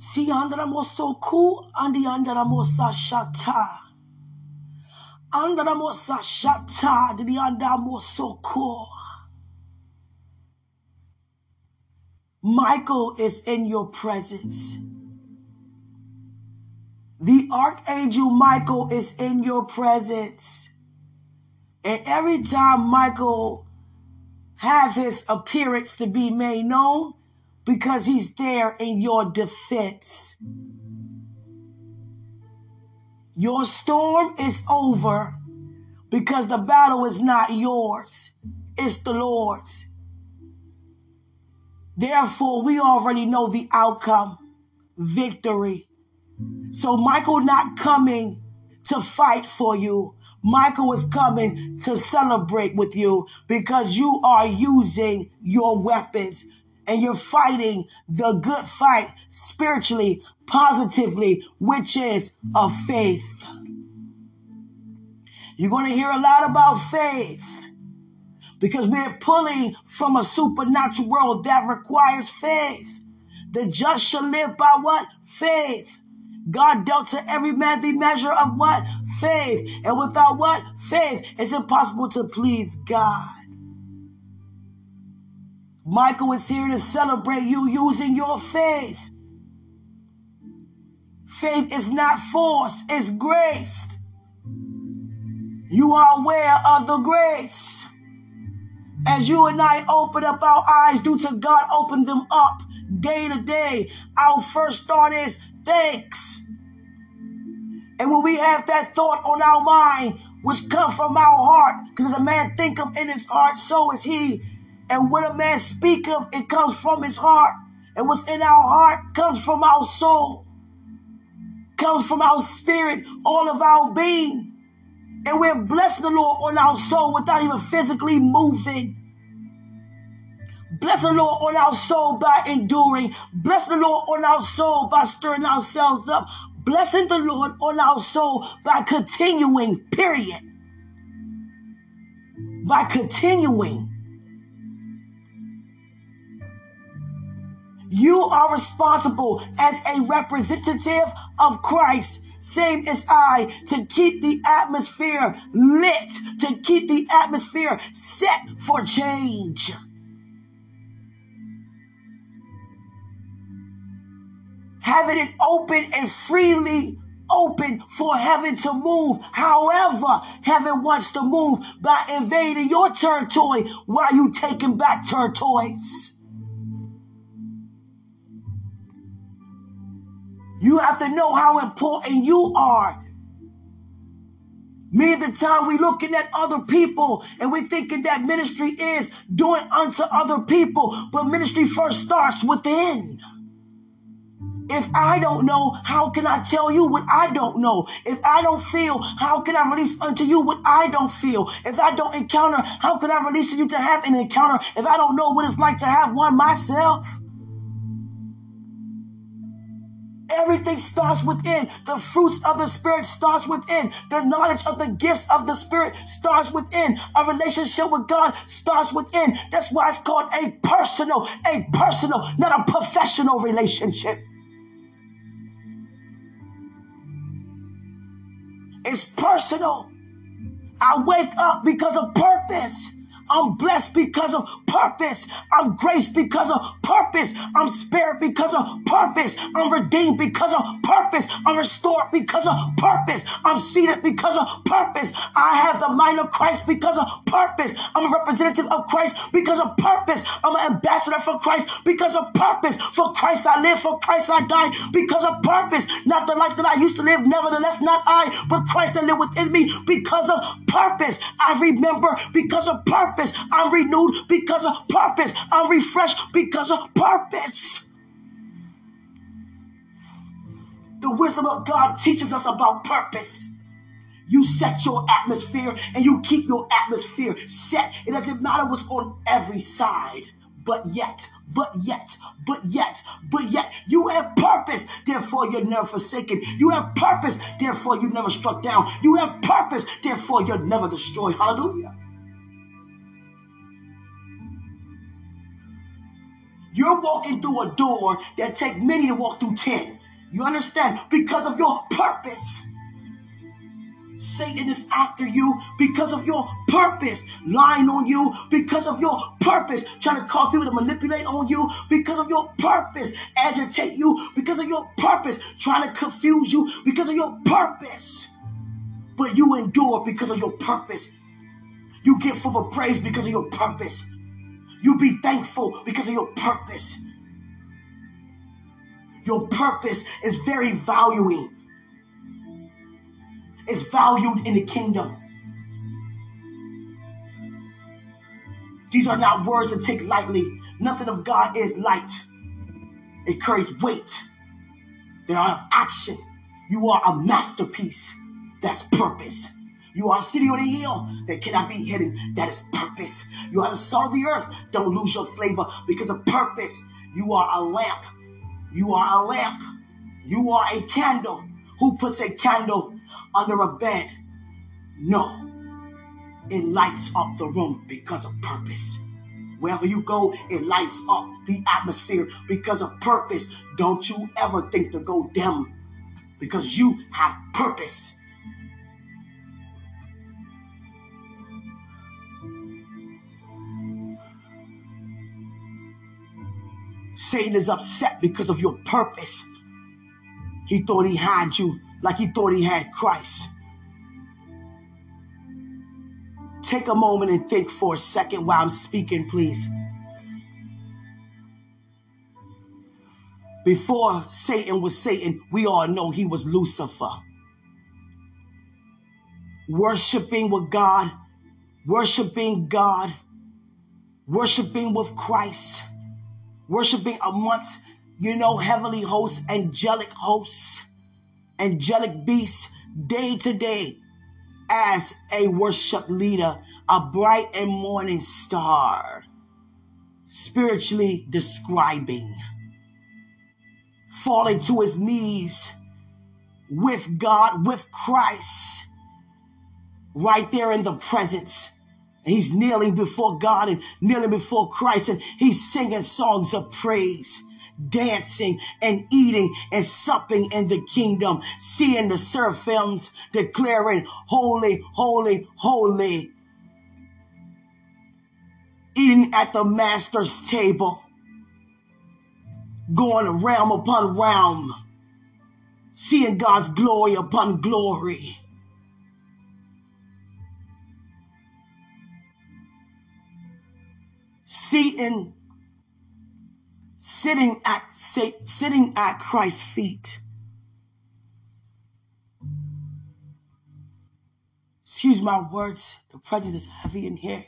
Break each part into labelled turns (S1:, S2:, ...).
S1: Si andara moso ku andi andara mosa shata. Andara mosa shata di anda moso ku. Michael is in your presence. The archangel Michael is in your presence. And every time Michael have his appearance to be made known, because he's there in your defense. Your storm is over because the battle is not yours, it's the Lord's. Therefore, we already know the outcome victory. So, Michael not coming to fight for you. Michael is coming to celebrate with you because you are using your weapons and you're fighting the good fight spiritually, positively, which is of faith. You're going to hear a lot about faith because we're pulling from a supernatural world that requires faith. The just shall live by what? Faith. God dealt to every man the measure of what? Faith. And without what? Faith. It's impossible to please God. Michael is here to celebrate you using your faith. Faith is not forced, it's graced. You are aware of the grace. As you and I open up our eyes due to God open them up day to day, our first thought is thanks. And when we have that thought on our mind, which come from our heart, because the man think of in his heart, so is he. And what a man speak of, it comes from his heart. And what's in our heart comes from our soul, comes from our spirit, all of our being. And we're blessing the Lord on our soul without even physically moving. Bless the Lord on our soul by enduring. Bless the Lord on our soul by stirring ourselves up. Blessing the Lord on our soul by continuing, period. By continuing. You are responsible as a representative of Christ same as I, to keep the atmosphere lit, to keep the atmosphere set for change. Having it open and freely open for heaven to move. However, heaven wants to move by invading your territory while you taking back territories. You have to know how important you are. Many of the time we looking at other people and we're thinking that ministry is doing unto other people, but ministry first starts within. If I don't know, how can I tell you what I don't know? If I don't feel, how can I release unto you what I don't feel? If I don't encounter, how can I release to you to have an encounter if I don't know what it's like to have one myself? Everything starts within. The fruits of the Spirit starts within. The knowledge of the gifts of the Spirit starts within. A relationship with God starts within. That's why it's called a personal, a personal, not a professional relationship. It's personal. I wake up because of purpose. I'm blessed because of purpose. I'm graced because of purpose. I'm spared because of purpose. I'm redeemed because of purpose. I'm restored because of purpose. I'm seated because of purpose. I have the mind of Christ because of purpose. I'm a representative of Christ because of purpose. I'm an ambassador for Christ because of purpose. For Christ I live, for Christ I die because of purpose. Not the life that I used to live, nevertheless, not I, but Christ that live within me because of purpose. I remember because of purpose. I'm renewed because of purpose. I'm refreshed because of purpose. The wisdom of God teaches us about purpose. You set your atmosphere and you keep your atmosphere set. It doesn't matter what's on every side, but yet, but yet, but yet, but yet, you have purpose, therefore you're never forsaken. You have purpose, therefore you never struck down. You have purpose, therefore you're never destroyed. Hallelujah. You're walking through a door that take many to walk through 10. You understand? Because of your purpose. Satan is after you because of your purpose, lying on you because of your purpose, trying to cause people to manipulate on you because of your purpose, agitate you because of your purpose, trying to confuse you because of your purpose. But you endure because of your purpose. You give full of praise because of your purpose. You be thankful because of your purpose. Your purpose is very valuing It's valued in the kingdom. These are not words to take lightly. Nothing of God is light. It carries weight. They are action. You are a masterpiece. That's purpose. You are a city on a hill that cannot be hidden. That is purpose. You are the salt of the earth. Don't lose your flavor because of purpose. You are a lamp. You are a lamp. You are a candle. Who puts a candle under a bed. No, it lights up the room because of purpose. Wherever you go, it lights up the atmosphere because of purpose. Don't you ever think to go dim because you have purpose. Satan is upset because of your purpose. He thought he had you like he thought he had Christ. Take a moment and think for a second while I'm speaking, please. Before Satan was Satan, we all know he was Lucifer. Worshipping with God, worshiping God, worshiping with Christ, worshiping amongst, you know, heavenly hosts, angelic hosts angelic beasts day to day as a worship leader, a bright and morning star, spiritually describing, falling to his knees with God, with Christ, right there in the presence. He's kneeling before God and kneeling before Christ, and he's singing songs of praise dancing and eating and supping in the kingdom, seeing the seraphims declaring, Holy, holy, holy. Eating at the master's table, going realm upon realm, seeing God's glory upon glory. Seeing sitting at sitting at Christ's feet. Excuse my words, the presence is heavy in here.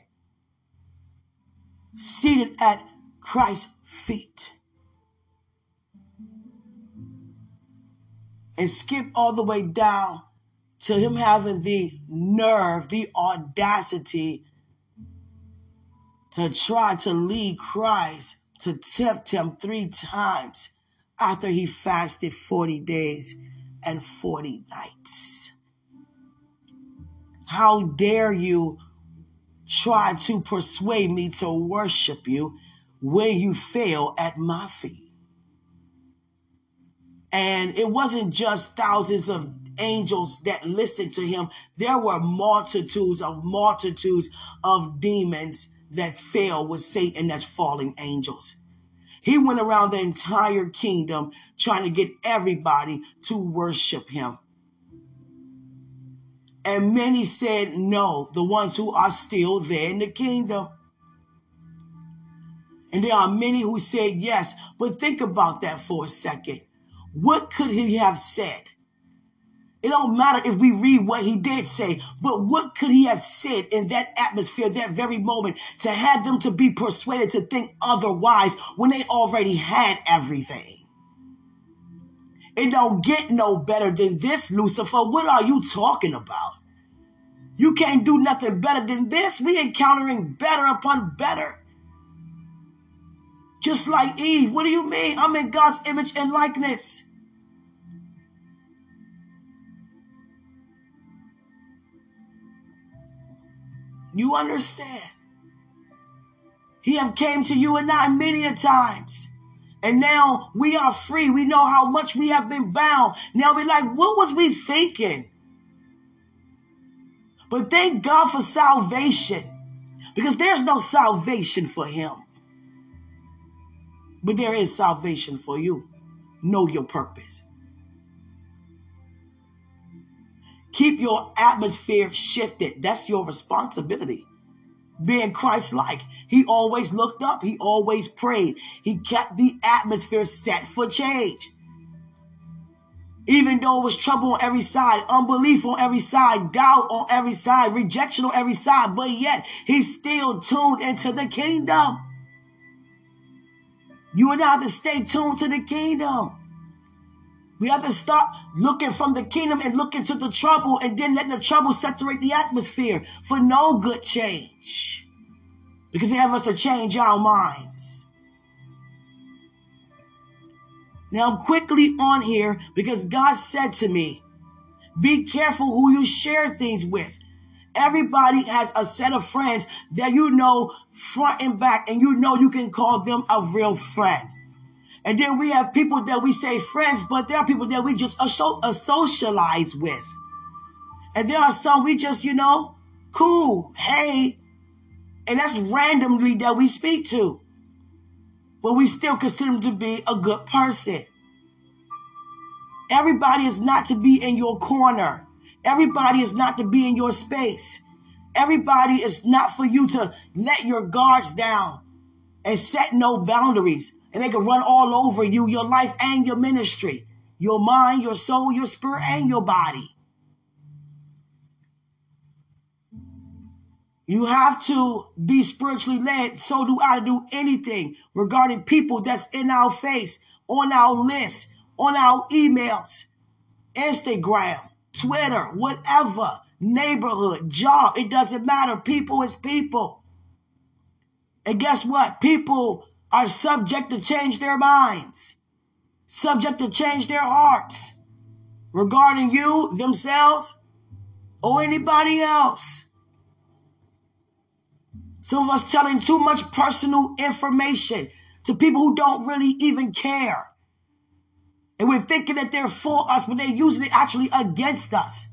S1: Seated at Christ's feet. And skip all the way down to him having the nerve, the audacity to try to lead Christ to tempt him three times after he fasted 40 days and 40 nights. How dare you try to persuade me to worship you when you fail at my feet? And it wasn't just thousands of angels that listened to him. There were multitudes of multitudes of demons that fell with Satan as falling angels. He went around the entire kingdom trying to get everybody to worship him. And many said no, the ones who are still there in the kingdom. And there are many who said yes. But think about that for a second. What could he have said? It don't matter if we read what he did say, but what could he have said in that atmosphere, that very moment, to have them to be persuaded to think otherwise when they already had everything? It don't get no better than this, Lucifer. What are you talking about? You can't do nothing better than this. We encountering better upon better. Just like Eve. What do you mean? I'm in God's image and likeness. You understand? He have came to you and I many a times. And now we are free. We know how much we have been bound. Now we're like, what was we thinking? But thank God for salvation because there's no salvation for him. But there is salvation for you. Know your purpose. Keep your atmosphere shifted. That's your responsibility. Being Christ like. He always looked up. He always prayed. He kept the atmosphere set for change. Even though it was trouble on every side, unbelief on every side, doubt on every side, rejection on every side, but yet he still tuned into the kingdom. You and I have to stay tuned to the kingdom. We have to stop looking from the kingdom and look into the trouble and then letting the trouble saturate the atmosphere for no good change. Because he have us to change our minds. Now I'm quickly on here because God said to me, be careful who you share things with. Everybody has a set of friends that you know front and back and you know you can call them a real friend. And then we have people that we say friends, but there are people that we just socialize with. And there are some we just, you know, cool, hey. And that's randomly that we speak to. But we still consider them to be a good person. Everybody is not to be in your corner. Everybody is not to be in your space. Everybody is not for you to let your guards down and set no boundaries and they can run all over you, your life and your ministry, your mind, your soul, your spirit, and your body. You have to be spiritually led. So do I do anything regarding people that's in our face, on our list, on our emails, Instagram, Twitter, whatever, neighborhood, job. It doesn't matter. People is people. And guess what? People are subject to change their minds, subject to change their hearts regarding you, themselves, or anybody else. Some of us telling too much personal information to people who don't really even care. And we're thinking that they're for us, but they're using it actually against us.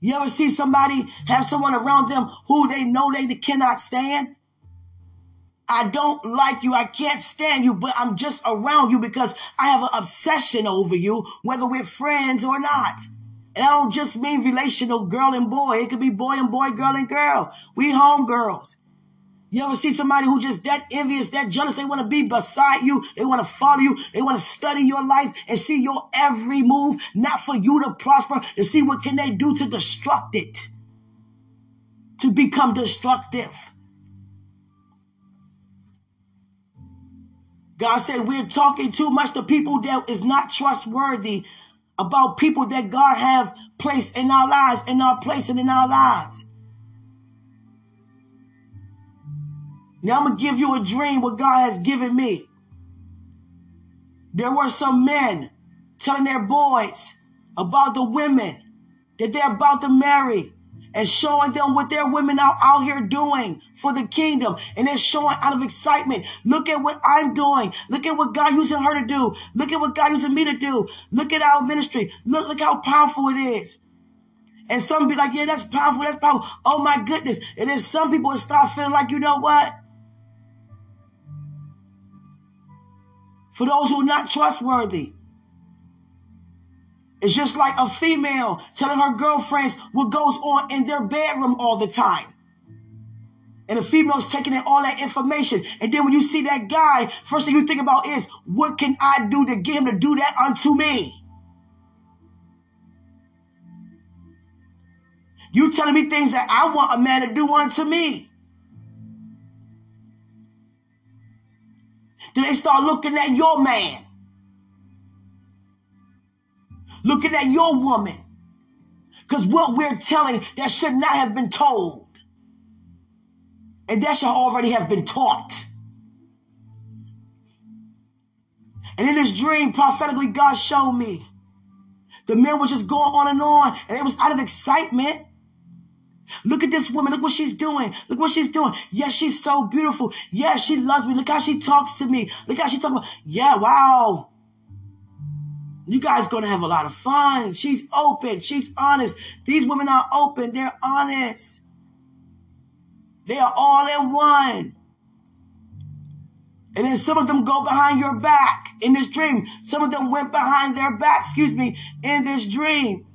S1: You ever see somebody have someone around them who they know they cannot stand? I don't like you. I can't stand you, but I'm just around you because I have an obsession over you, whether we're friends or not. And I don't just mean relational girl and boy. It could be boy and boy, girl and girl. We homegirls. You ever see somebody who just that envious, that jealous? They want to be beside you. They want to follow you. They want to study your life and see your every move, not for you to prosper, to see what can they do to destruct it, to become destructive. God said we're talking too much to people that is not trustworthy about people that God have placed in our lives, in our place and in our lives. Now I'm going to give you a dream what God has given me. There were some men telling their boys about the women that they're about to marry and showing them what their women are out here doing for the kingdom. And they're showing out of excitement. Look at what I'm doing. Look at what God using her to do. Look at what God using me to do. Look at our ministry. Look, look how powerful it is. And some be like, yeah, that's powerful. That's powerful. Oh my goodness. And then some people start feeling like, you know what? For those who are not trustworthy, it's just like a female telling her girlfriends what goes on in their bedroom all the time. And the female's taking in all that information. And then when you see that guy, first thing you think about is, what can I do to get him to do that unto me? You telling me things that I want a man to do unto me. Then they start looking at your man looking at your woman. Because what we're telling that should not have been told. And that should already have been taught. And in this dream, prophetically, God showed me. The men were just going on and on, and it was out of excitement. Look at this woman. Look what she's doing. Look what she's doing. Yes, she's so beautiful. Yes, she loves me. Look how she talks to me. Look how she talks about. Yeah, wow. You guys gonna have a lot of fun. She's open. She's honest. These women are open. They're honest. They are all in one. And then some of them go behind your back in this dream. Some of them went behind their back, excuse me, in this dream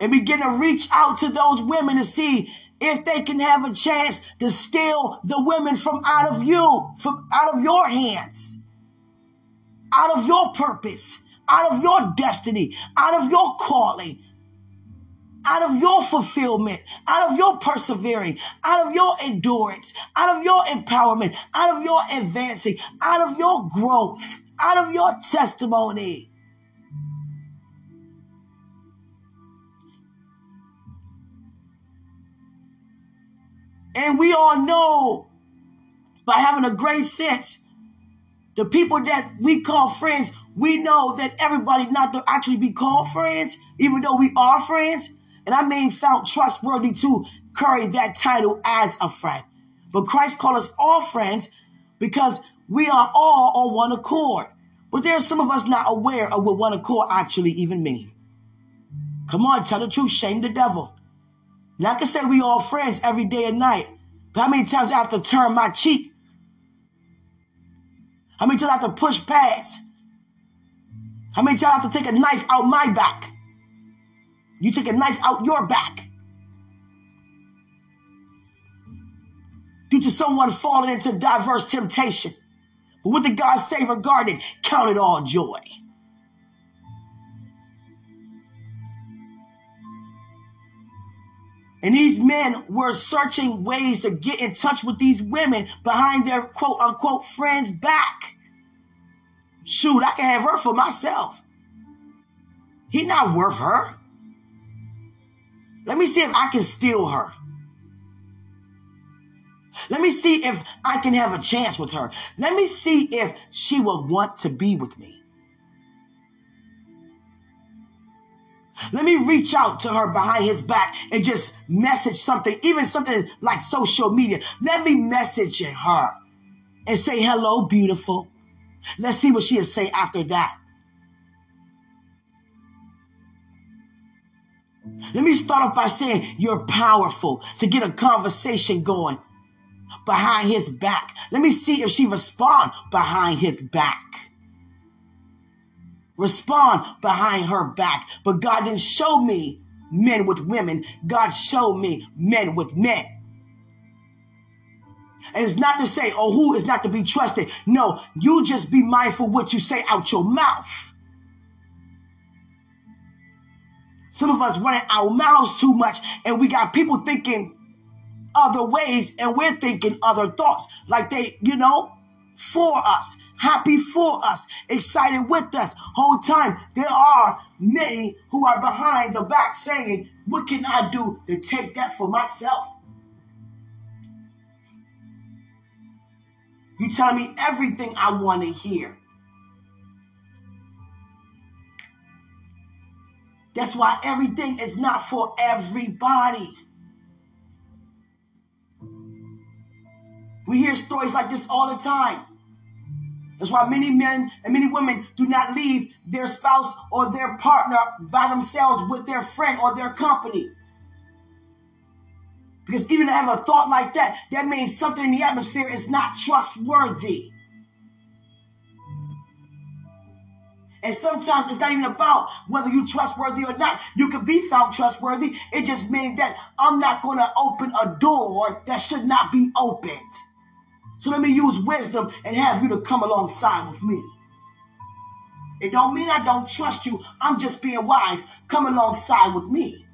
S1: and begin to reach out to those women to see if they can have a chance to steal the women from out of you, from out of your hands, out of your purpose, out of your destiny, out of your calling, out of your fulfillment, out of your persevering, out of your endurance, out of your empowerment, out of your advancing, out of your growth, out of your testimony. And we all know by having a great sense, the people that we call friends, we know that everybody not to actually be called friends, even though we are friends. And I mean found trustworthy to carry that title as a friend. But Christ called us all friends because we are all on one accord. But there are some of us not aware of what one accord actually even mean. Come on, tell the truth, shame the devil. Now I can say we all friends every day and night. But how many times I have to turn my cheek? How many times I have to push past? How many times I have to take a knife out my back? You take a knife out your back. Due to someone falling into diverse temptation. But what did God say regarding count it all joy? And these men were searching ways to get in touch with these women behind their quote unquote friends' back. Shoot, I can have her for myself. He not worth her. Let me see if I can steal her. Let me see if I can have a chance with her. Let me see if she will want to be with me. Let me reach out to her behind his back and just message something, even something like social media. Let me message her and say, hello, beautiful. Let's see what she'll say after that. Let me start off by saying you're powerful to get a conversation going behind his back. Let me see if she respond behind his back respond behind her back. But God didn't show me men with women. God showed me men with men. And it's not to say, oh, who is not to be trusted. No, you just be mindful what you say out your mouth. Some of us running our mouths too much, and we got people thinking other ways, and we're thinking other thoughts, like they, you know, for us happy for us, excited with us. Whole time, there are many who are behind the back saying, What can I do to take that for myself? You tell me everything I want to hear. That's why everything is not for everybody. We hear stories like this all the time. That's why many men and many women do not leave their spouse or their partner by themselves with their friend or their company. Because even to have a thought like that, that means something in the atmosphere is not trustworthy. And sometimes it's not even about whether you're trustworthy or not. You could be found trustworthy. It just means that I'm not going to open a door that should not be opened. So let me use wisdom and have you to come alongside with me. It don't mean I don't trust you. I'm just being wise. Come alongside with me.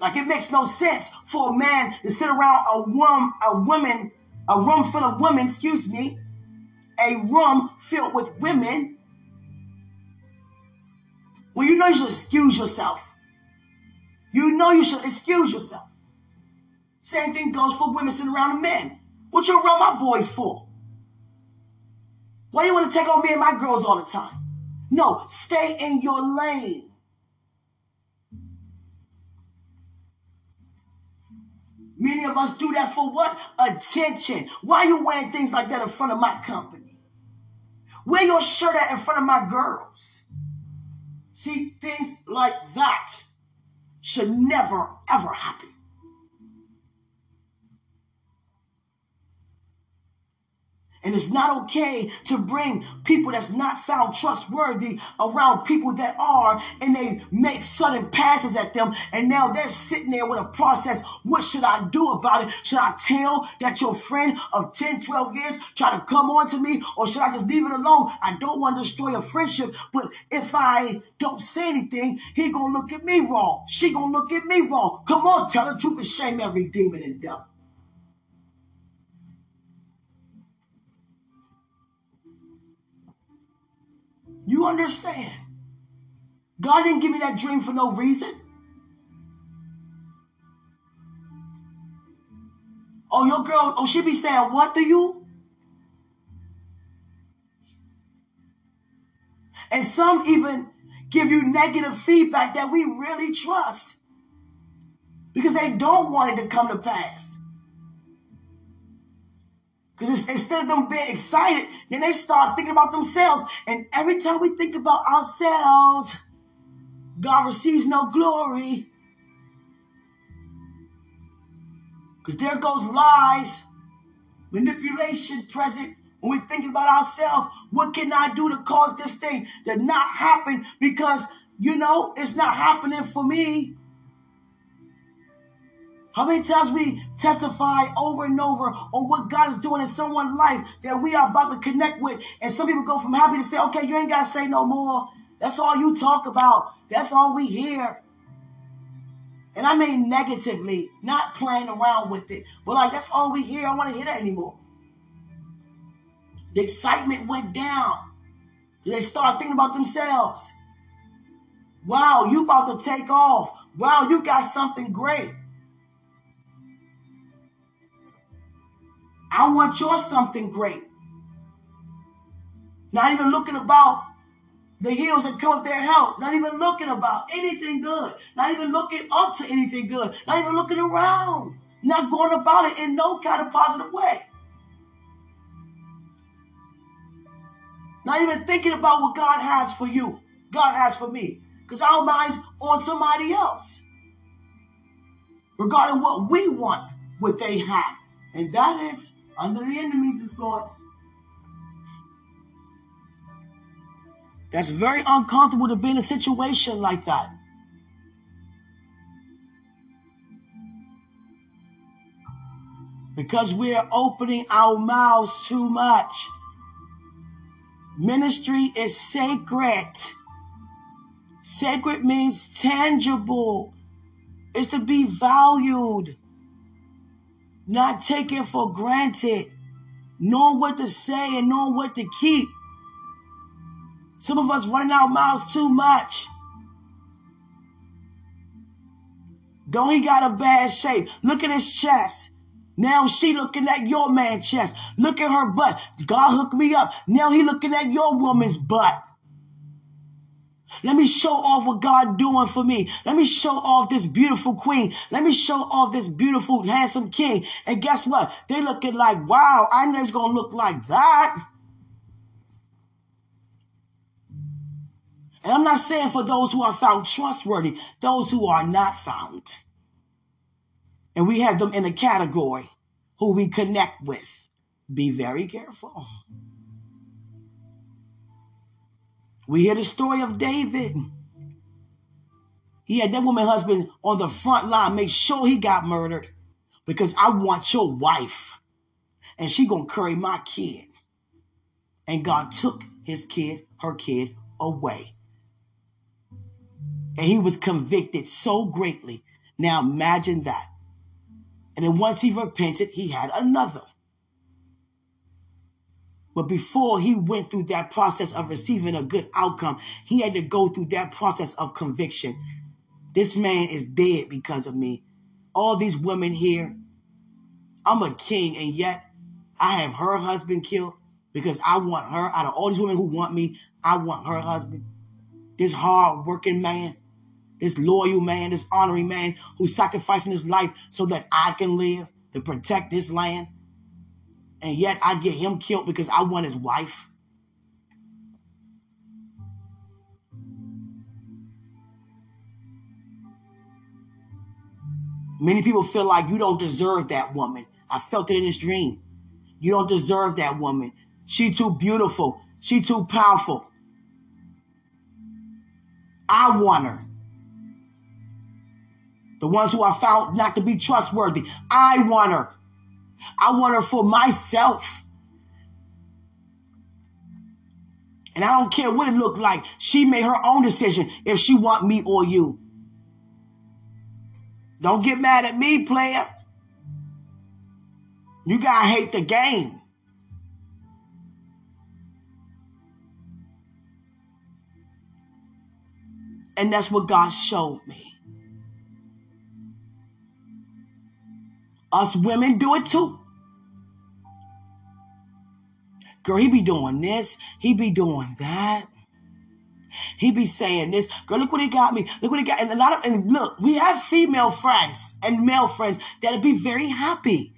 S1: Like it makes no sense for a man to sit around a woman, a woman, a room full of women, excuse me, a room filled with women. Well, you know you should excuse yourself. You know you should excuse yourself. Same thing goes for women sitting around the men. What you around my boys for? Why you want to take on me and my girls all the time? No, stay in your lane. Many of us do that for what? Attention. Why are you wearing things like that in front of my company? Wear your shirt at in front of my girls. See, things like that should never, ever happen. And it's not okay to bring people that's not found trustworthy around people that are, and they make sudden passes at them. And now they're sitting there with a process. What should I do about it? Should I tell that your friend of 10, 12 years try to come on to me? Or should I just leave it alone? I don't want to destroy a friendship, but if I don't say anything, he gonna look at me wrong. She gonna look at me wrong. Come on, tell the truth and shame every demon and devil. You understand? God didn't give me that dream for no reason. Oh, your girl, oh, she be saying what to you? And some even give you negative feedback that we really trust because they don't want it to come to pass. Because instead of them being excited, then they start thinking about themselves. And every time we think about ourselves, God receives no glory. Because there goes lies, manipulation present when we're thinking about ourselves. What can I do to cause this thing to not happen? Because, you know, it's not happening for me. How many times we testify over and over on what God is doing in someone's life that we are about to connect with, and some people go from happy to say, okay, you ain't got to say no more. That's all you talk about. That's all we hear. And I mean negatively, not playing around with it, but like that's all we hear. I don't want to hear that anymore. The excitement went down. They start thinking about themselves. Wow, you about to take off. Wow, you got something great. I want your something great. Not even looking about the hills that come up their help. Not even looking about anything good. Not even looking up to anything good. Not even looking around. Not going about it in no kind of positive way. Not even thinking about what God has for you. God has for me. Because our mind's on somebody else. Regarding what we want, what they have. And that is under the enemy's influence. That's very uncomfortable to be in a situation like that. Because we are opening our mouths too much. Ministry is sacred. Sacred means tangible. It's to be valued not taken for granted, knowing what to say and knowing what to keep. Some of us running our mouths too much. Don't he got a bad shape? Look at his chest. Now she looking at your man chest. Look at her butt. God hooked me up. Now he looking at your woman's butt. Let me show off what God doing for me. Let me show off this beautiful queen. Let me show off this beautiful, handsome king. And guess what? They looking like, wow, I know it's going to look like that. And I'm not saying for those who are found trustworthy, those who are not found. And we have them in a category who we connect with. Be very careful. We hear the story of David. He had that woman husband on the front line, make sure he got murdered because I want your wife and she gonna carry my kid. And God took his kid, her kid, away. And he was convicted so greatly. Now imagine that. And then once he repented, he had another. But before he went through that process of receiving a good outcome, he had to go through that process of conviction. This man is dead because of me. All these women here, I'm a king, and yet I have her husband killed because I want her. Out of all these women who want me, I want her husband. This hard working man, this loyal man, this honoring man who's sacrificing his life so that I can live to protect this land. And yet I get him killed because I want his wife. Many people feel like you don't deserve that woman. I felt it in this dream. You don't deserve that woman. She too beautiful. She too powerful. I want her. The ones who I found not to be trustworthy. I want her. I want her for myself. And I don't care what it looked like. She made her own decision if she want me or you. Don't get mad at me, player. You gotta hate the game. And that's what God showed me. Us women do it too. Girl, he be doing this. He be doing that. He be saying this. Girl, look what he got me. Look what he got. And a lot of, and look, we have female friends and male friends that'll be very happy.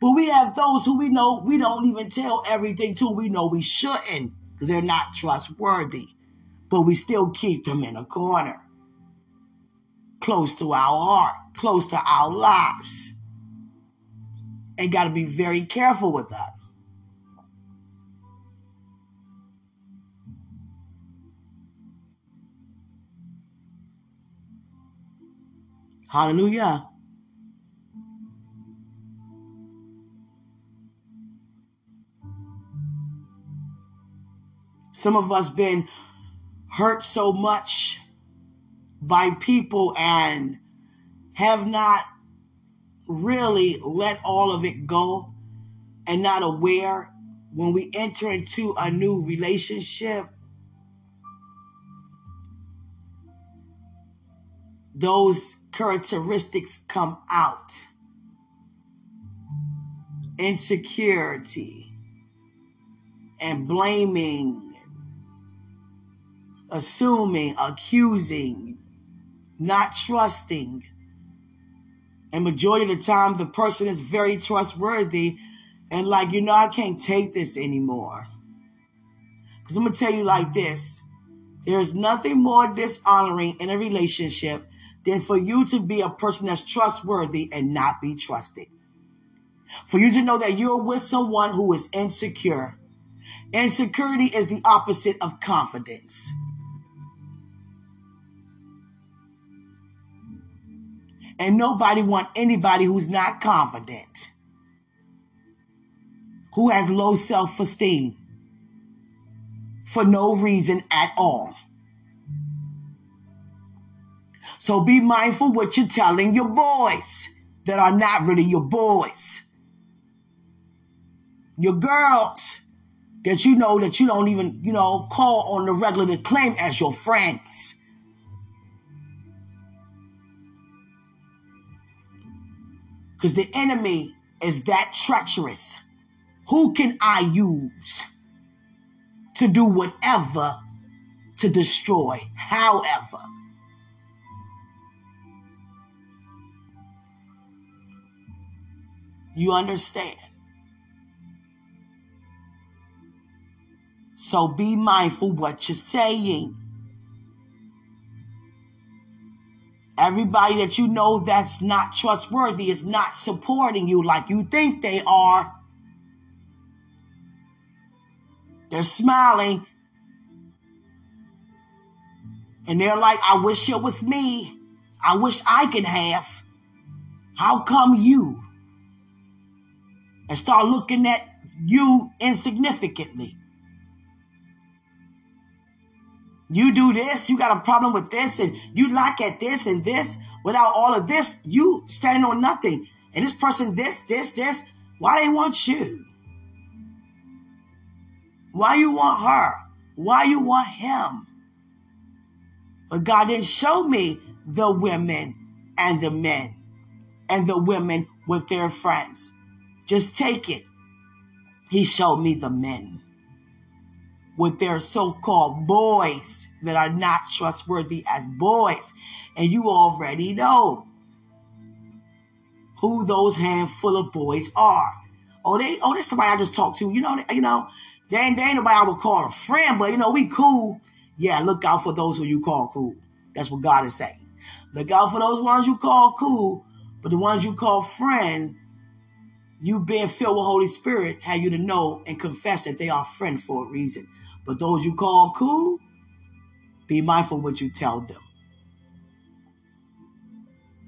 S1: But we have those who we know we don't even tell everything to. We know we shouldn't because they're not trustworthy but we still keep them in a corner, close to our heart, close to our lives. And got to be very careful with that. Hallelujah. Some of us been hurt so much by people and have not really let all of it go and not aware when we enter into a new relationship those characteristics come out insecurity and blaming assuming, accusing, not trusting. And majority of the time, the person is very trustworthy and like, you know, I can't take this anymore. Because I'm going to tell you like this there's nothing more dishonoring in a relationship than for you to be a person that's trustworthy and not be trusted. For you to know that you're with someone who is insecure. Insecurity is the opposite of confidence. And nobody want anybody who's not confident, who has low self-esteem for no reason at all. So be mindful what you're telling your boys that are not really your boys. Your girls that you know that you don't even, you know, call on the regular to claim as your friends. Because the enemy is that treacherous. Who can I use to do whatever to destroy? However, you understand. So be mindful what you're saying. Everybody that you know that's not trustworthy is not supporting you like you think they are. They're smiling. And they're like, I wish it was me. I wish I could have. How come you? And start looking at you insignificantly. You do this, you got a problem with this, and you lack at this and this. Without all of this, you standing on nothing. And this person, this, this, this. Why they want you? Why you want her? Why you want him? But God didn't show me the women and the men and the women with their friends. Just take it. He showed me the men with their so-called boys that are not trustworthy as boys. And you already know who those handful of boys are. Oh, they oh, this somebody I just talked to. You know, you know, they ain't, they ain't nobody I would call a friend, but you know, we cool. Yeah, look out for those who you call cool. That's what God is saying. Look out for those ones you call cool, but the ones you call friend, you being filled with Holy Spirit, have you to know and confess that they are friend for a reason. But those you call cool, be mindful what you tell them.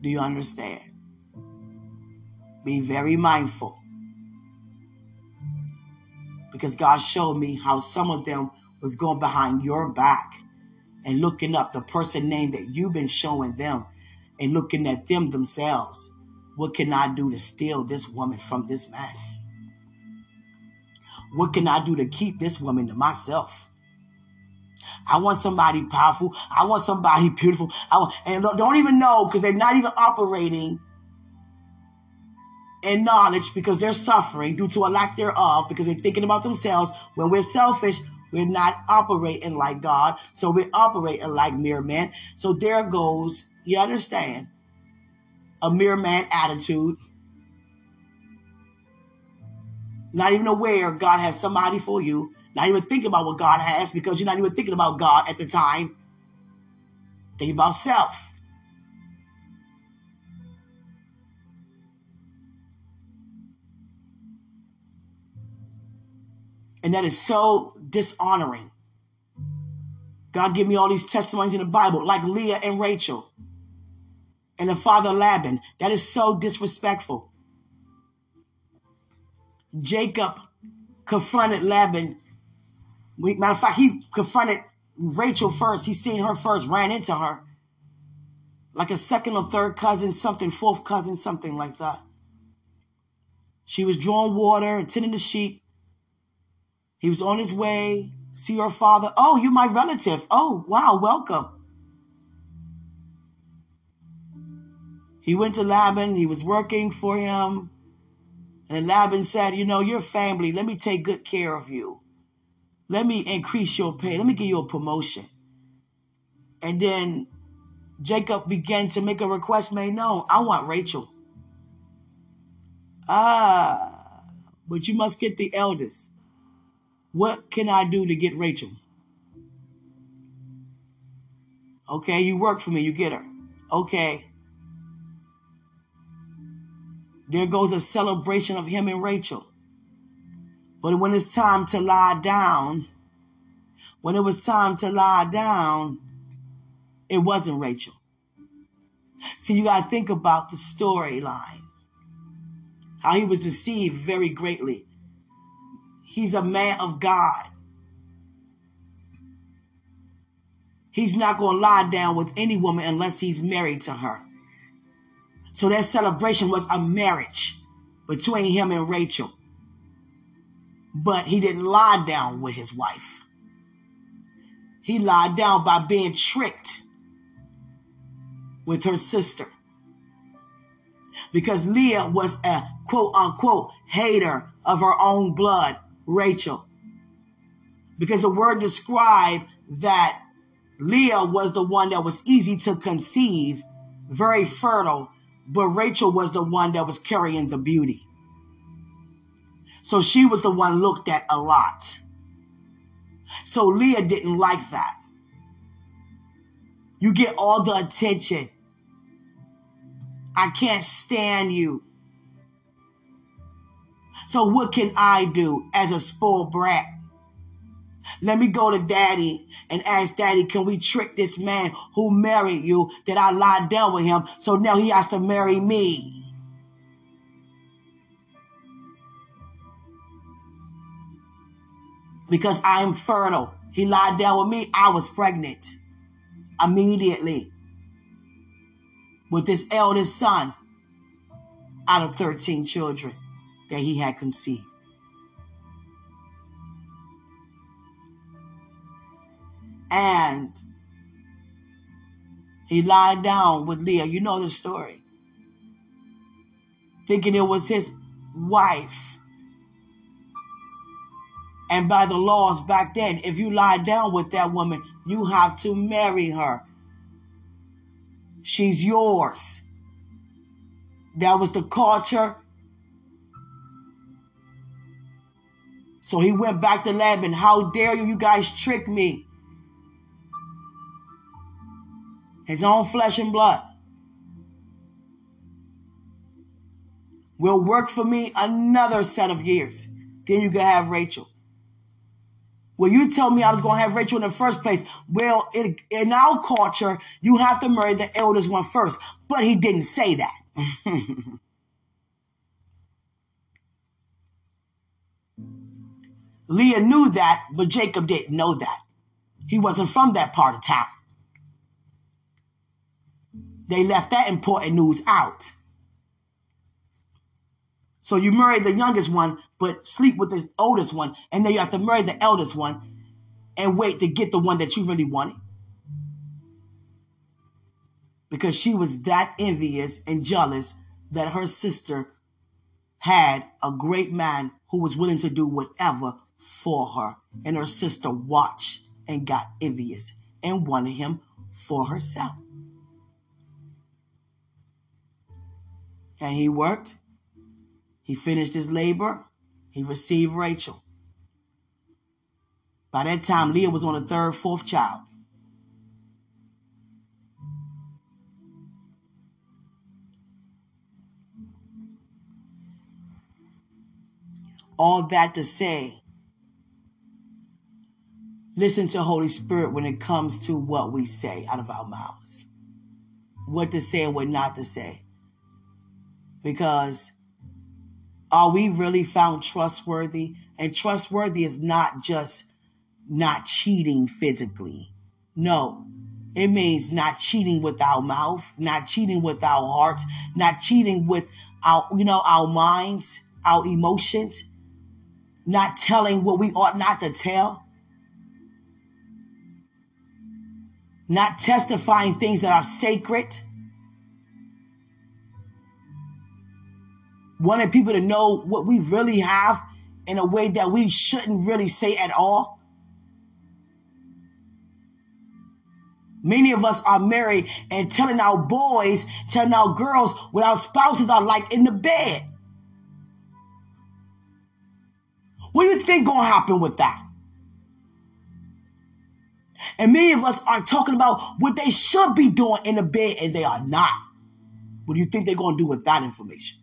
S1: Do you understand? Be very mindful. Because God showed me how some of them was going behind your back and looking up the person name that you've been showing them and looking at them themselves. What can I do to steal this woman from this man? What can I do to keep this woman to myself? I want somebody powerful. I want somebody beautiful. I want, and don't even know because they're not even operating in knowledge because they're suffering due to a lack thereof because they're thinking about themselves. When we're selfish, we're not operating like God. So we're operating like mere men. So there goes, you understand, a mere man attitude. Not even aware God has somebody for you. Not even thinking about what God has because you're not even thinking about God at the time. Thinking about self. And that is so dishonoring. God give me all these testimonies in the Bible, like Leah and Rachel and the father Laban. That is so disrespectful. Jacob confronted Laban. Matter of fact, he confronted Rachel first. He seen her first, ran into her. Like a second or third cousin, something, fourth cousin, something like that. She was drawing water tending the sheep. He was on his way, see her father. Oh, you're my relative. Oh, wow, welcome. He went to Laban. He was working for him. And Laban said, You know, your family, let me take good care of you. Let me increase your pay. Let me give you a promotion. And then Jacob began to make a request made known. I want Rachel. Ah, but you must get the eldest. What can I do to get Rachel? Okay, you work for me, you get her. Okay. There goes a celebration of him and Rachel. But when it's time to lie down, when it was time to lie down, it wasn't Rachel. See, you got to think about the storyline. How he was deceived very greatly. He's a man of God. He's not going to lie down with any woman unless he's married to her. So that celebration was a marriage between him and Rachel. But he didn't lie down with his wife. He lied down by being tricked with her sister. Because Leah was a quote unquote hater of her own blood Rachel. Because the word described that Leah was the one that was easy to conceive, very fertile, but Rachel was the one that was carrying the beauty. So she was the one looked at a lot. So Leah didn't like that. You get all the attention. I can't stand you. So what can I do as a spoiled brat? Let me go to daddy and ask daddy, can we trick this man who married you that I lied down with him so now he has to marry me? Because I am fertile. He lied down with me. I was pregnant immediately with this eldest son out of 13 children that he had conceived. And he lied down with Leah. You know the story. Thinking it was his wife. And by the laws back then, if you lie down with that woman, you have to marry her. She's yours. That was the culture. So he went back to Laban. How dare you, you guys trick me? His own flesh and blood. Will work for me another set of years. Then you can have Rachel. Well, you told me I was going to have Rachel in the first place. Well, in, in our culture, you have to marry the eldest one first. But he didn't say that. Leah knew that, but Jacob didn't know that. He wasn't from that part of town. They left that important news out. So you marry the youngest one, but sleep with the oldest one, and then you have to marry the eldest one and wait to get the one that you really wanted. Because she was that envious and jealous that her sister had a great man who was willing to do whatever for her. And her sister watched and got envious and wanted him for herself. And he worked he finished his labor. He received Rachel. By that time, Leah was on the third, fourth child. All that to say, listen to Holy Spirit when it comes to what we say out of our mouths. What to say and what not to say. Because are we really found trustworthy? And trustworthy is not just not cheating physically. No, it means not cheating with our mouth, not cheating with our hearts, not cheating with our, you know, our minds, our emotions, not telling what we ought not to tell, not testifying things that are sacred. Wanting people to know what we really have in a way that we shouldn't really say at all. Many of us are married and telling our boys, telling our girls what our spouses are like in the bed. What do you think gonna happen with that? And many of us are talking about what they should be doing in the bed and they are not. What do you think they're gonna do with that information?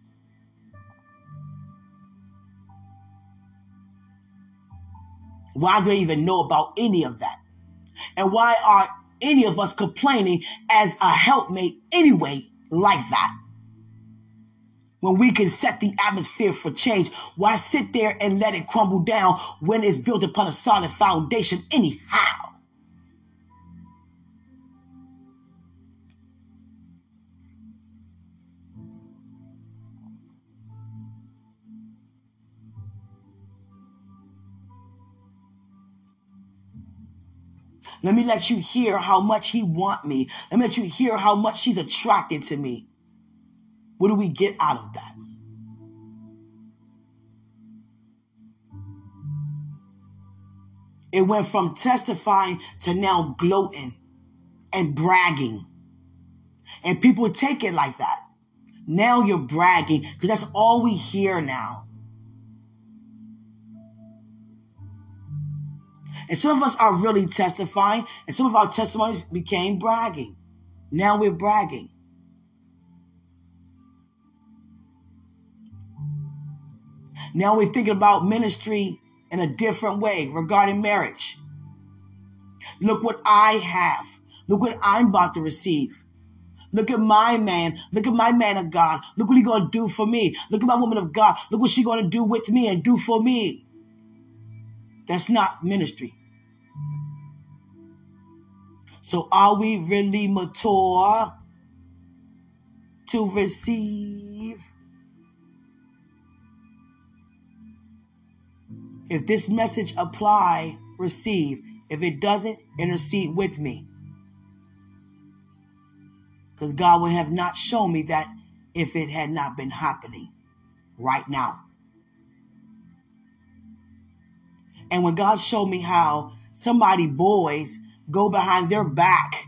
S1: Why do they even know about any of that? And why are any of us complaining as a helpmate anyway like that? When we can set the atmosphere for change, why sit there and let it crumble down when it's built upon a solid foundation anyhow? Let me let you hear how much he want me. Let me let you hear how much she's attracted to me. What do we get out of that? It went from testifying to now gloating and bragging. And people take it like that. Now you're bragging because that's all we hear now. And some of us are really testifying, and some of our testimonies became bragging. Now we're bragging. Now we're thinking about ministry in a different way regarding marriage. Look what I have. Look what I'm about to receive. Look at my man. Look at my man of God. Look what he going to do for me. Look at my woman of God. Look what she going to do with me and do for me. That's not ministry. So are we really mature to receive? If this message apply, receive. If it doesn't, intercede with me. Because God would have not shown me that if it had not been happening right now. And when God showed me how somebody boys go behind their back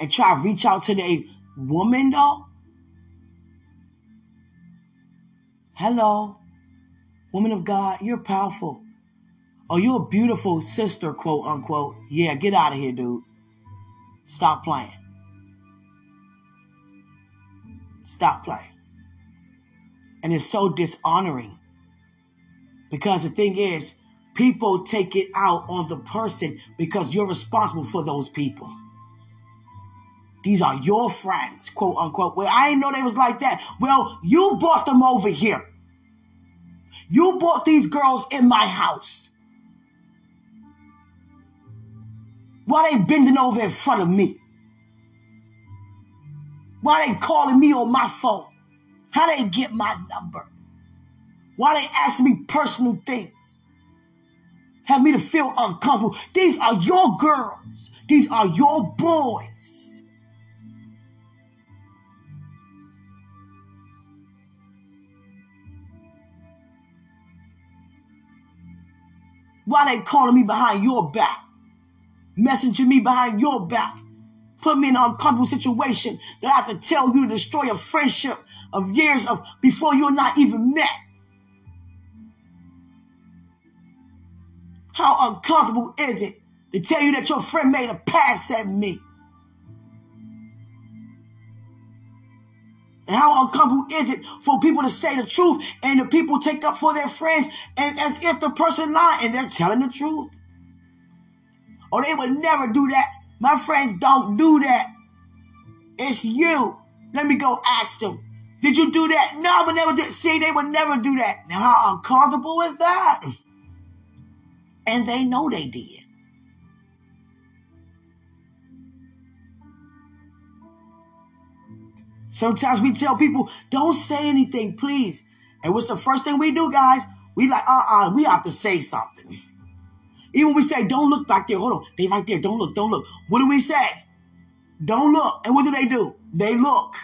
S1: and try to reach out to their woman though. Hello, woman of God, you're powerful. Oh, you're a beautiful sister, quote unquote. Yeah, get out of here, dude. Stop playing. Stop playing. And it's so dishonoring. Because the thing is, people take it out on the person because you're responsible for those people. These are your friends, quote unquote. Well, I didn't know they was like that. Well, you brought them over here. You brought these girls in my house. Why they bending over in front of me? Why they calling me on my phone? How they get my number? Why they asking me personal things? Have me to feel uncomfortable. These are your girls. These are your boys. Why they calling me behind your back? Messaging me behind your back? Put me in an uncomfortable situation that I to tell you to destroy a friendship of years of before you're not even met. How uncomfortable is it to tell you that your friend made a pass at me? And how uncomfortable is it for people to say the truth and the people take up for their friends and as if the person lied and they're telling the truth? Or they would never do that. My friends don't do that. It's you. Let me go ask them. Did you do that? No, but never did. See, they would never do that. Now, how uncomfortable is that? And they know they did. Sometimes we tell people, don't say anything, please. And what's the first thing we do, guys? We like, uh-uh, we have to say something. Even we say, don't look back there. Hold on. They right there. Don't look. Don't look. What do we say? Don't look. And what do they do? They look.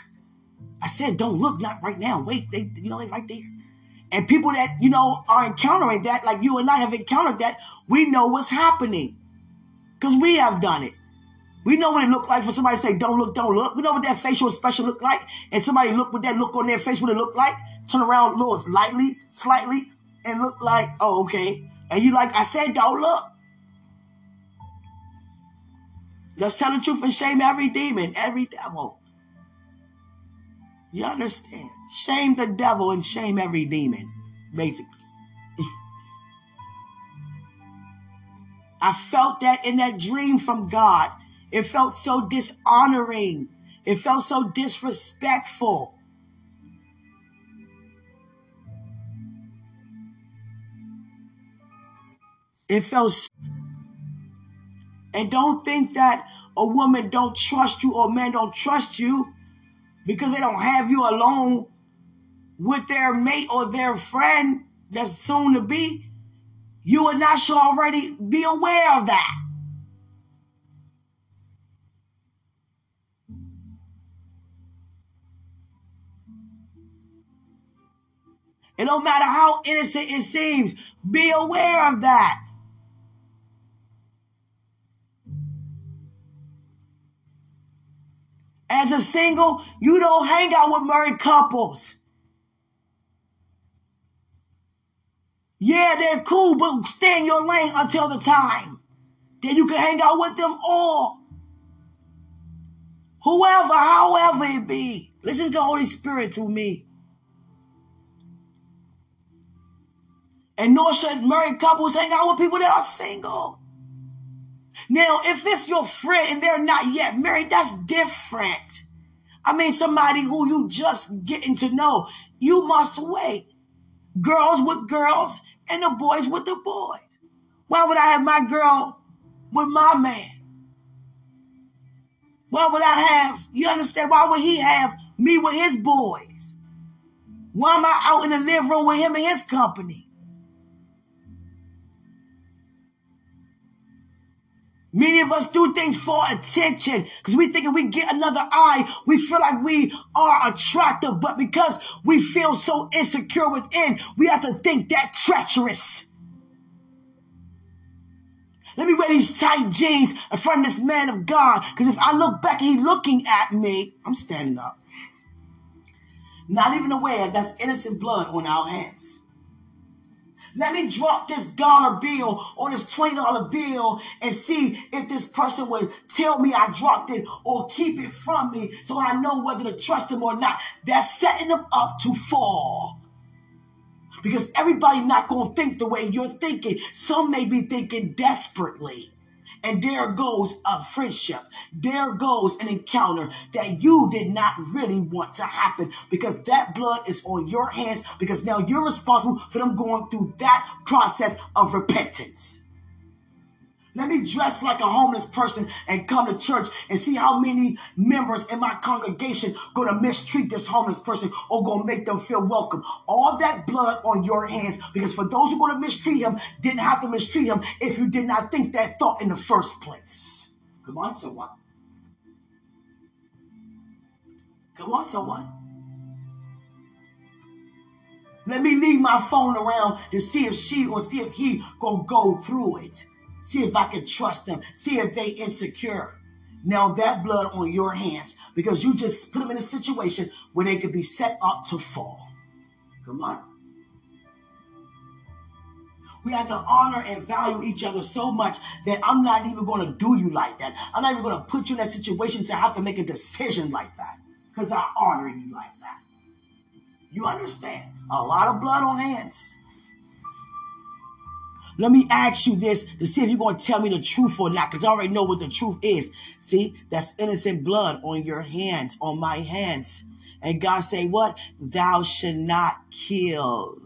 S1: I said, don't look. Not right now. Wait. They, you know, they right there. And people that, you know, are encountering that, like you and I have encountered that, we know what's happening. Because we have done it. We know what it looked like for somebody to say, don't look, don't look. We know what that facial expression looked like. And somebody look with that look on their face, what it looked like. Turn around little lightly, slightly, and look like, oh, okay. And you like, I said, don't look. Let's tell the truth and shame every demon, every devil. You understand? Shame the devil and shame every demon, basically. I felt that in that dream from God. It felt so dishonoring. It felt so disrespectful. It felt so and don't think that a woman don't trust you or man don't trust you because they don't have you alone with their mate or their friend that's soon to be, you and I should already be aware of that. It don't matter how innocent it seems, be aware of that. As a single, you don't hang out with married couples. Yeah, they're cool, but stay in your lane until the time. Then you can hang out with them all. Whoever, however it be. Listen to Holy Spirit through me. And nor should married couples hang out with people that are single. Now, if it's your friend and they're not yet married, that's different. I mean, somebody who you just getting to know, you must wait. Girls with girls and the boys with the boys. Why would I have my girl with my man? Why would I have, you understand? Why would he have me with his boys? Why am I out in the living room with him and his company? Many of us do things for attention because we think if we get another eye, we feel like we are attractive. But because we feel so insecure within, we have to think that treacherous. Let me wear these tight jeans in front of this man of God. Because if I look back and he's looking at me, I'm standing up. Not even aware that's innocent blood on our hands. Let me drop this dollar bill or this $20 bill and see if this person would tell me I dropped it or keep it from me so I know whether to trust them or not. That's setting them up to fall. Because everybody not going to think the way you're thinking. Some may be thinking desperately. And there goes a friendship. There goes an encounter that you did not really want to happen because that blood is on your hands because now you're responsible for them going through that process of repentance. Let me dress like a homeless person and come to church and see how many members in my congregation to mistreat this homeless person or to make them feel welcome. All that blood on your hands because for those who to mistreat him, didn't have to mistreat him if you did not think that thought in the first place. Come on, someone. Come on, someone. Let me leave my phone around to see if she or see if he gonna go through it. See if I can trust them. See if they insecure. Now that blood on your hands because you just put them in a situation where they could be set up to fall. Come on. We have to honor and value each other so much that I'm not even going to do you like that. I'm not even going to put you in that situation to have to make a decision like that because I honor you like that. You understand? A lot of blood on hands. Let me ask you this to see if you're going to tell me the truth or not, because I already know what the truth is. See, that's innocent blood on your hands, on my hands. And God say what? Thou should not kill.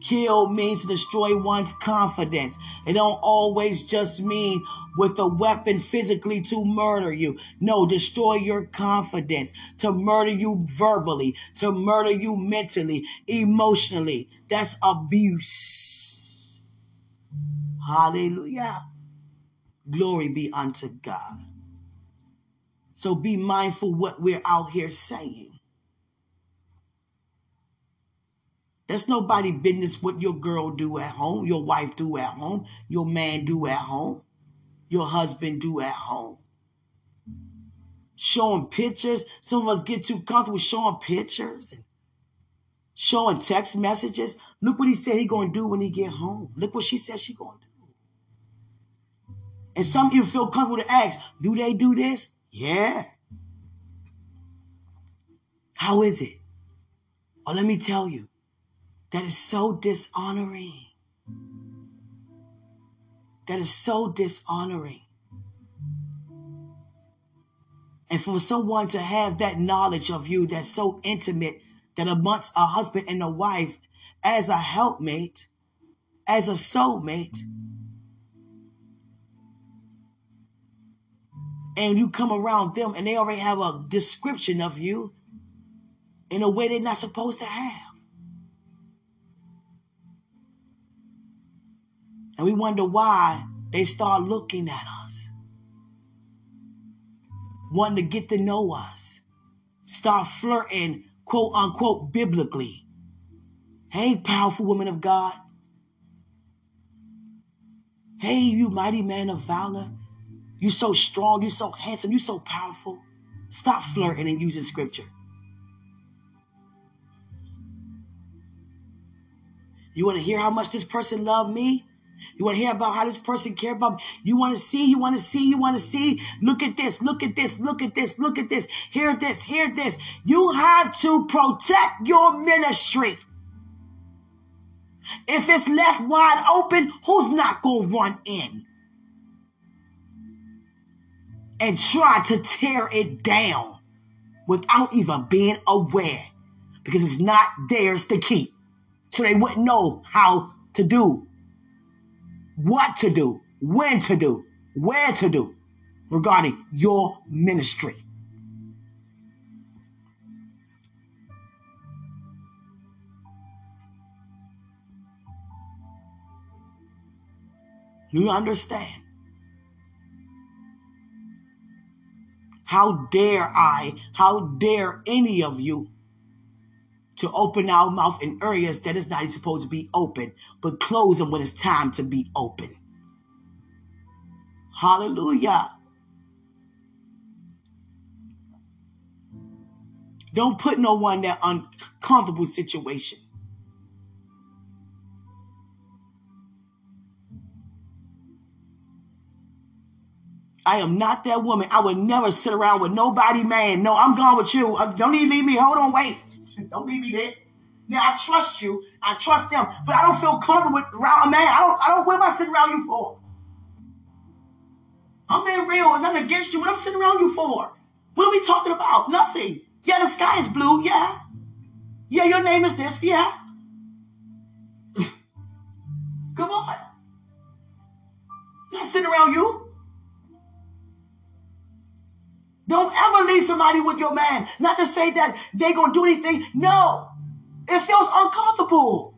S1: Kill means to destroy one's confidence. It don't always just mean with a weapon physically to murder you. No, destroy your confidence, to murder you verbally, to murder you mentally, emotionally. That's abuse. Hallelujah. Glory be unto God. So be mindful what we're out here saying. That's nobody business what your girl do at home, your wife do at home, your man do at home your husband do at home. Showing pictures. Some of us get too comfortable showing pictures and showing text messages. Look what he said he gonna do when he get home. Look what she said she gonna do. And some even feel comfortable to ask, do they do this? Yeah. How is it? Oh, let me tell you, that is so dishonoring. That is so dishonoring. And for someone to have that knowledge of you that's so intimate that amongst a husband and a wife as a helpmate, as a soulmate, and you come around them and they already have a description of you in a way they're not supposed to have. And we wonder why they start looking at us, wanting to get to know us, start flirting, quote unquote, biblically. Hey, powerful woman of God. Hey, you mighty man of valor. You so strong, you so handsome, you so powerful. Stop flirting and using scripture. You want to hear how much this person loved me? You want to hear about how this person care about me? You want to see, you want to see, you want to see. Look at this, look at this, look at this, look at this. Hear this, hear this. You have to protect your ministry. If it's left wide open, who's not going to run in and try to tear it down without even being aware? Because it's not theirs to keep. So they wouldn't know how to do what to do, when to do, where to do regarding your ministry. You understand? How dare I, how dare any of you to open our mouth in areas that is not supposed to be open, but close them when it's time to be open. Hallelujah. Don't put no one in that uncomfortable situation. I am not that woman. I would never sit around with nobody, man. No, I'm gone with you. Uh, don't even leave me. Hold on, wait. Don't leave me there. Now I trust you. I trust them, but I don't feel comfortable with around a man. I don't. I don't. What am I sitting around you for? I'm being real and nothing against you. What am I'm sitting around you for? What are we talking about? Nothing. Yeah, the sky is blue. Yeah. Yeah, your name is this. Yeah. Come on. I'm not sitting around you. Don't ever leave somebody with your man. Not to say that they gonna do anything. No. It feels uncomfortable.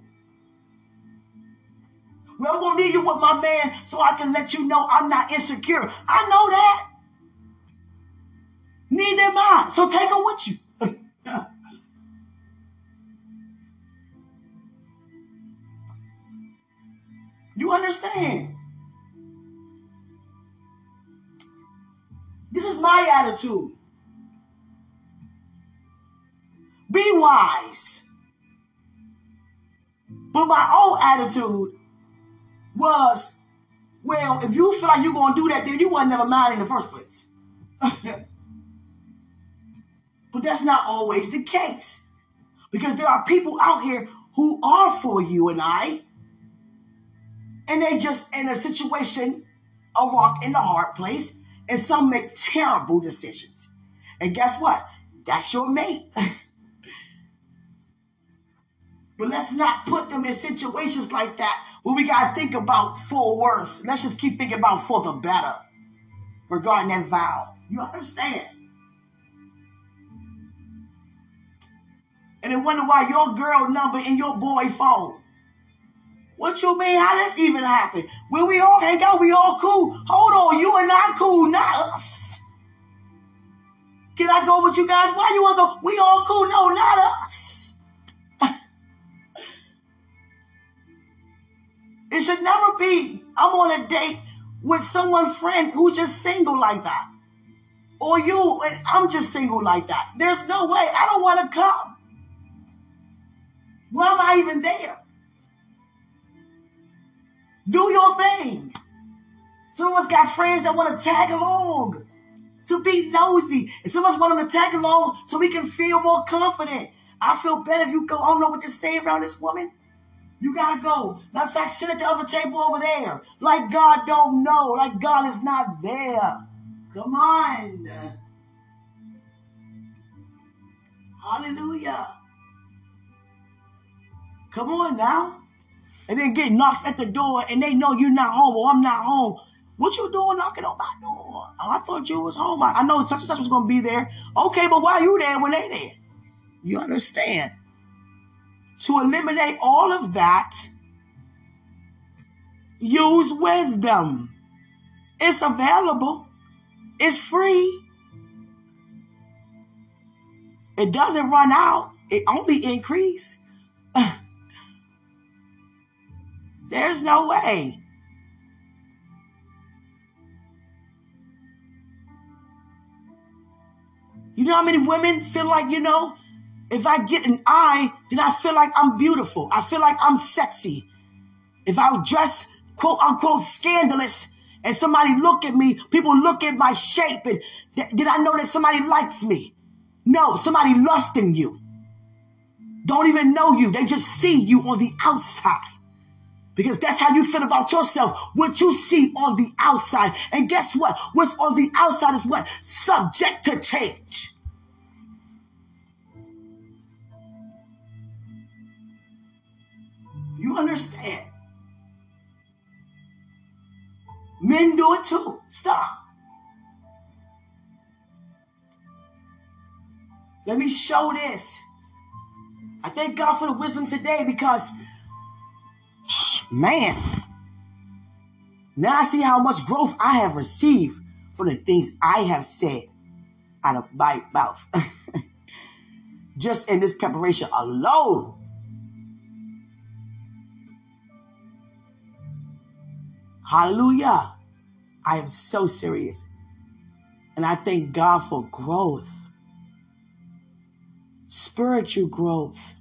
S1: Well, I'm gonna leave you with my man so I can let you know I'm not insecure. I know that. Neither am I. So take her with you. you understand? This is my attitude. Be wise. But my old attitude was, well, if you feel like you're going to do that, then you wasn't never mine in the first place. but that's not always the case. Because there are people out here who are for you and I, and they just in a situation, a rock in the hard place, and some make terrible decisions. And guess what? That's your mate. but let's not put them in situations like that where we got to think about for worse. Let's just keep thinking about for the better regarding that vow. You understand? And then wonder why your girl number in your boy phone. What you mean? How this even happen? When we all hang out, we all cool. Hold on, you are not cool, not us. Can I go with you guys? Why you want to go? We all cool. No, not us. it should never be. I'm on a date with someone friend who's just single like that. Or you, and I'm just single like that. There's no way. I don't want to come. Why am I even there? Do your thing. Some of us got friends that want to tag along to be nosy. And some of us want them to tag along so we can feel more confident. I feel better if you go, I don't know what to say around this woman. You gotta go. Matter of fact, sit at the other table over there. Like God don't know. Like God is not there. Come on. Hallelujah. Come on now and then get knocks at the door and they know you're not home or I'm not home. What you doing knocking on my door? Oh, I thought you was home. I, I know such and such was gonna be there. Okay, but why you there when they there? You understand? To eliminate all of that, use wisdom. It's available. It's free. It doesn't run out. It only increase. There's no way. You know how many women feel like, you know, if I get an eye, then I feel like I'm beautiful. I feel like I'm sexy. If I dress quote unquote scandalous and somebody look at me, people look at my shape and th- did I know that somebody likes me? No, somebody lusting you. Don't even know you. They just see you on the outside. Because that's how you feel about yourself. What you see on the outside. And guess what? What's on the outside is what? Subject to change. You understand? Men do it too. Stop. Let me show this. I thank God for the wisdom today because Man, now I see how much growth I have received from the things I have said out of my mouth. just in this preparation alone. Hallelujah. I am so serious. And I thank God for growth, spiritual growth.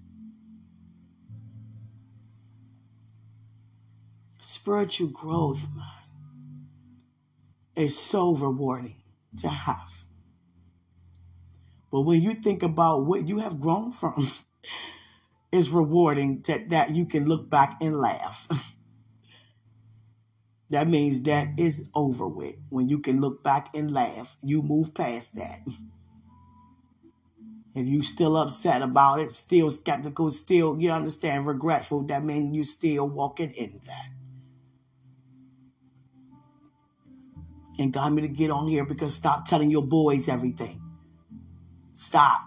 S1: Spiritual growth, man, is so rewarding to have. But when you think about what you have grown from, it's rewarding to, that you can look back and laugh. that means that it's over with. When you can look back and laugh, you move past that. If you still upset about it, still skeptical, still you understand regretful, that means you're still walking in that. And got me to get on here because stop telling your boys everything. Stop.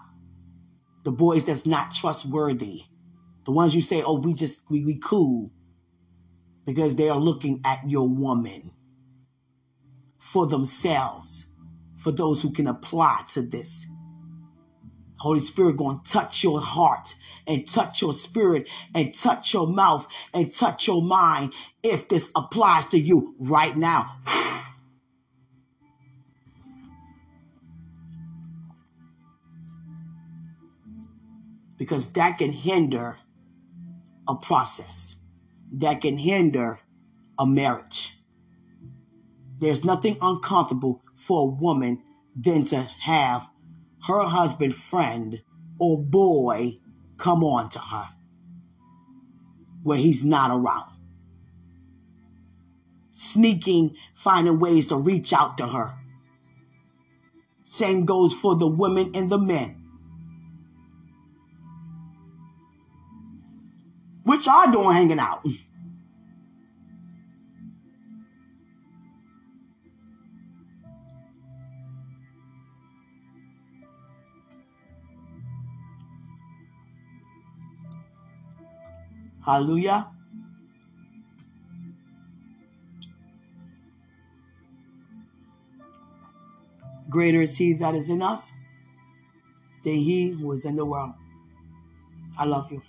S1: The boys that's not trustworthy. The ones you say, oh, we just, we, we cool. Because they are looking at your woman for themselves, for those who can apply to this. Holy Spirit going to touch your heart and touch your spirit and touch your mouth and touch your mind if this applies to you right now. Because that can hinder a process, that can hinder a marriage. There's nothing uncomfortable for a woman than to have her husband, friend, or boy come on to her where he's not around. Sneaking, finding ways to reach out to her. Same goes for the women and the men. What y'all doing hanging out? Hallelujah. Greater is he that is in us than he who is in the world. I love you.